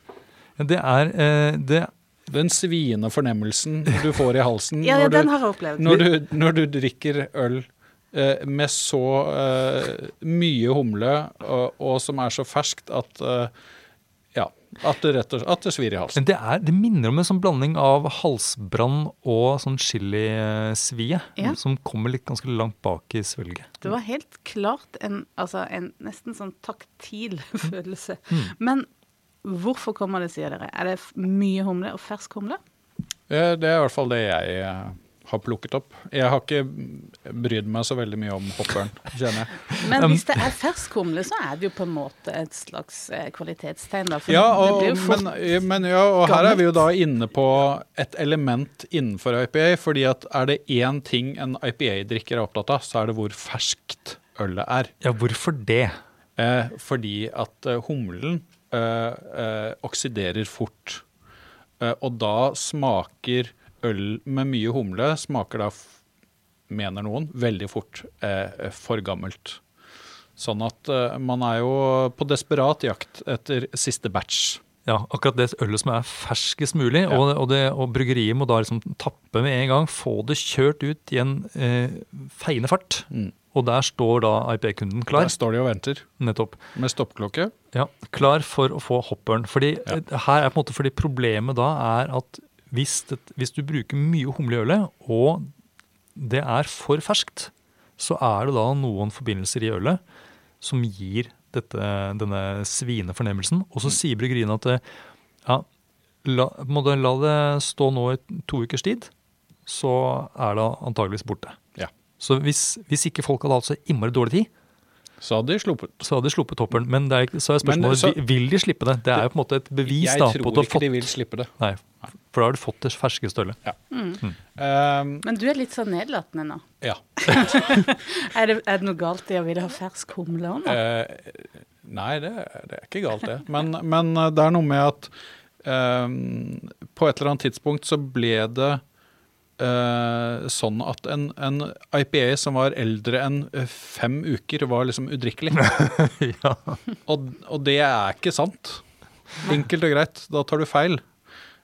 Det er eh, det, Den sviende fornemmelsen du får i halsen Ja, når, den du, har jeg opplevd. når, du, når du drikker øl eh, med så eh, mye humle, og, og som er så ferskt at eh, ja, at det rett og slett at det svir i halsen. Men det, er, det minner om en sånn blanding av halsbrann og sånn chilisvie. Ja. Som kommer litt ganske langt bak i svelget. Det var helt klart en, altså en nesten sånn taktil følelse. Mm. Men hvorfor kommer det, sier dere? Er det mye humle og fersk humle? Eh, Det er i hvert fall det jeg eh, har plukket opp. Jeg har ikke brydd meg så veldig mye om hopperen, kjenner jeg. Men hvis det er fersk humle, så er det jo på en måte et slags eh, kvalitetstegn, da. For Ja, det og, blir jo fort men, men ja, og her er vi jo da inne på et element innenfor IPA. fordi at er det én ting en IPA-drikker er opptatt av, så er det hvor ferskt ølet er. Ja, hvorfor det? Eh, fordi at eh, humlen oksiderer fort. Eh, og da smaker øl med mye humle smaker da, mener noen, veldig fort eh, for gammelt. Sånn at eh, man er jo på desperat jakt etter siste batch. Ja, akkurat det ølet som er ferskest mulig, Ja. og, og, det, og bryggeriet må da liksom tappe med en gang, få det kjørt ut i en eh, feiende fart. Mm. Og der står da IP-kunden klar, Der står de og venter nettopp. med stoppklokke. Ja, klar for å få hopperen. Fordi Ja. eh, her er på en måte fordi problemet da er at hvis, det, hvis du bruker mye humle i ølet, og det er for ferskt, så er det da noen forbindelser i ølet som gir dette, denne svinefornemmelsen. Og så sier bryggeriene at eh, ja, la, må det, la det stå nå i to ukers tid, så er det antageligvis borte. Ja. Så hvis, hvis ikke folk hadde hatt så innmari dårlig tid, Så hadde de sluppet. så hadde de sluppet hopperen. Men det er, så er Men spørsmålet så- vil- de slippe det. Det er jo på en måte et bevis Jeg da, tror på at du har ikke de vil slippe det. Nei, for da har du fått det ferske stølet. Um, Men du er litt sånn nedlatende nå. ja. Er det, er det noe galt i å ville ha fersk humle òg nå? Uh, nei, det, det er ikke galt, det. Men, men eh, det er noe med at um, på et eller annet tidspunkt så ble det uh, sånn at en, en IPA som var eldre enn fem uker, var liksom udrikkelig. ja. Og, og det er ikke sant. Enkelt og greit. Da tar du feil.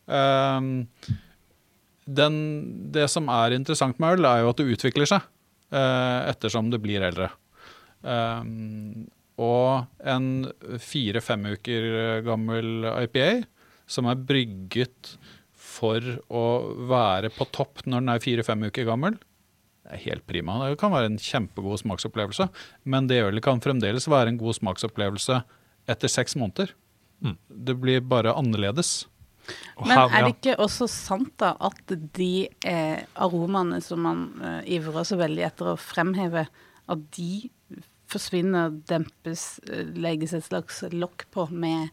Ehm, den, det som er interessant med øl, er jo at det utvikler seg eh, ettersom det blir eldre. Ehm, og en fire-fem uker gammel IPA som er brygget for å være på topp når den er fire-fem uker gammel, det er helt prima. Det kan være en kjempegod smaksopplevelse, men det ølet kan fremdeles være en god smaksopplevelse etter seks måneder. Mm. Det blir bare annerledes. Men er det ikke også sant da at de eh, aromaene som man eh, ivrer så veldig etter å fremheve, at de forsvinner, dempes, eh, legges et slags lokk på med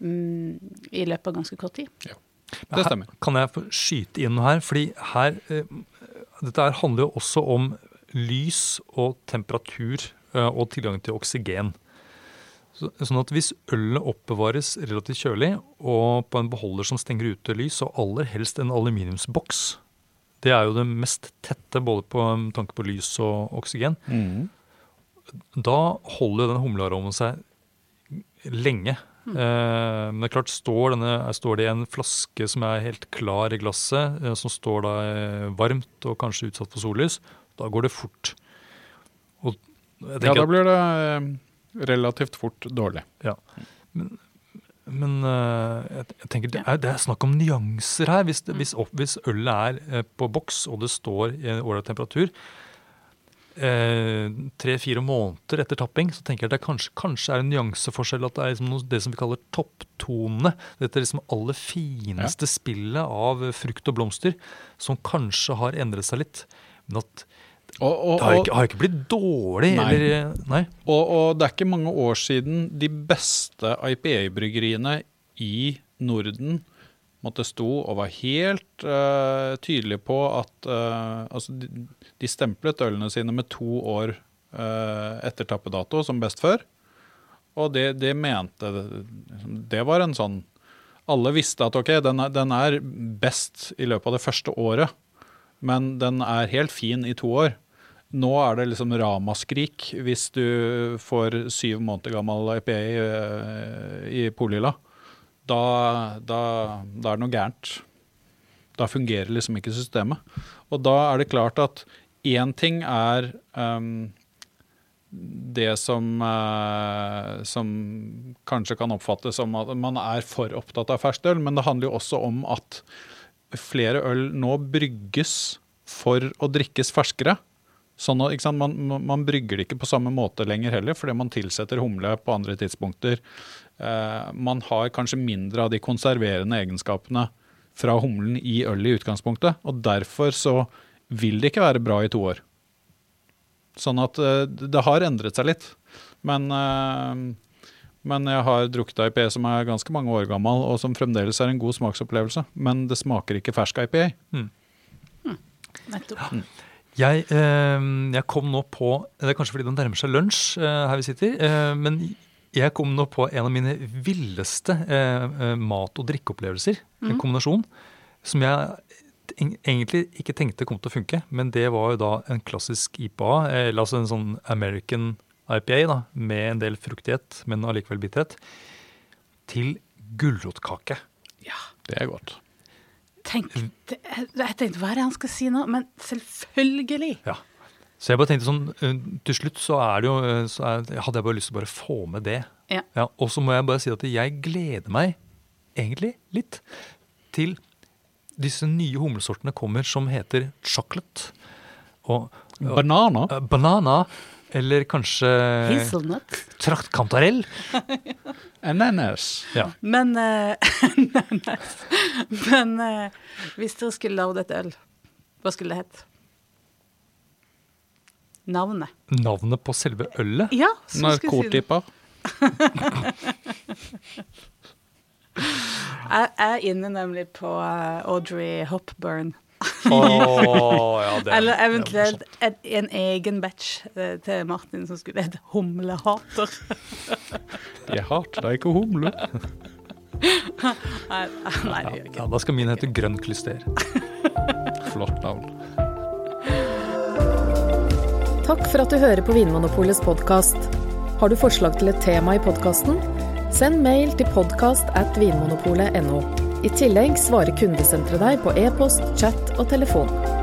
mm, i løpet av ganske kort tid? Ja. Det stemmer. Her, kan jeg få skyte inn noe her? Fordi her eh, Dette her handler jo også om lys og temperatur eh, og tilgang til oksygen. Så, sånn at hvis ølet oppbevares relativt kjølig og på en beholder som stenger ute lys, og aller helst en aluminiumsboks Det er jo det mest tette både på tanke på lys og oksygen. Da holder den humlearomen seg lenge. Eh, men det er klart, står, denne, står det i en flaske som er helt klar i glasset, eh, som står da eh, varmt og kanskje utsatt for sollys, da går det fort. Og jeg Ja, da blir det eh, relativt fort dårlig. ja. Men, men eh, jeg, tenker det er, det er snakk om nyanser her. Hvis, det, hvis, hvis ølet er eh, på boks og det står i en ålreit temperatur eh, tre-fire måneder etter tapping, så tenker jeg at det kanskje, kanskje er en nyanseforskjell. At det er liksom noe, det som vi kaller topptonene. Dette liksom aller fineste spillet av frukt og blomster, som kanskje har endret seg litt. Men at Og, og, det har ikke, har ikke blitt dårlig. Nei. Eller, nei. og, og det er ikke mange år siden de beste IPA-bryggeriene i Norden måtte stå og var helt uh, tydelige på at uh, altså de, de stemplet ølene sine med to år uh, etter tappedato som best før. Og det, det mente Det var en sånn Alle visste at ok, den er, den er best i løpet av det første året, men den er helt fin i to år. Nå er det liksom ramaskrik hvis du får syv måneder gammel IPA i, eh, i Polhylla. Da, da, da er det noe gærent. Da fungerer liksom ikke systemet. Og da er det klart at én ting er um, det som, uh, som kanskje kan oppfattes som at man er for opptatt av ferskt øl, men det handler jo også om at flere øl nå brygges for å drikkes ferskere. Sånn, at, man, man, brygger det ikke på samme måte lenger heller, fordi man tilsetter humle på andre tidspunkter. Eh, man har kanskje mindre av de konserverende egenskapene fra humlen i ølet i utgangspunktet. Og derfor så vil det ikke være bra i to år. Sånn at eh, det har endret seg litt. Men, eh, men jeg har drukket IPA som er ganske mange år gammel, og som fremdeles er en god smaksopplevelse. Men det smaker ikke fersk IPA. Mm. Mm. Nettopp. Mm. Jeg, eh, jeg, kom nå på Det er kanskje fordi det nærmer seg lunsj eh, her vi sitter. Eh, men jeg kom nå på en av mine villeste eh, eh, mat- og drikkeopplevelser. Mm. En kombinasjon som jeg egentlig ikke tenkte kom til å funke. Men det var jo da en klassisk IPA, eller altså en sånn American IPA da, med en del fruktighet, men allikevel bitterhet, til gulrotkake. Ja, det er godt. Tenk, det, jeg tenkte hva er det han skal si nå? Men selvfølgelig! Ja. Så jeg bare tenkte sånn, eh, Til slutt så er det jo, eh, så er, hadde jeg bare lyst til å bare få med det. Ja. Ja, og så må jeg bare si at jeg gleder meg egentlig litt til disse nye humlesortene kommer som heter chocolate. Og, og banana. Uh, banana. Eller kanskje Hazelnut. Traktkantarell. Ananas. Ja. Men, uh, Men uh, hvis dere skulle lagd et øl, hva skulle det hett? Navnet. Navnet på selve ølet? Ja, så skal jeg si jeg er inne nemlig på uh, Audrey Hopburn. Oh, ja, det, Eller eventuelt et, en egen batch uh, til Martin som skulle hete Humlehater. jeg hater deg ikke humle. nei, nei, det gjør ikke. Ja, da skal min hete Grønn klyster. Flott navn. Takk for at du hører på Vinmonopolets podkast. Har du forslag til et tema i podkasten? Send mail til podkast at vinmonopolet.no. I tillegg svarer kundesenteret deg på e-post, chat og telefon.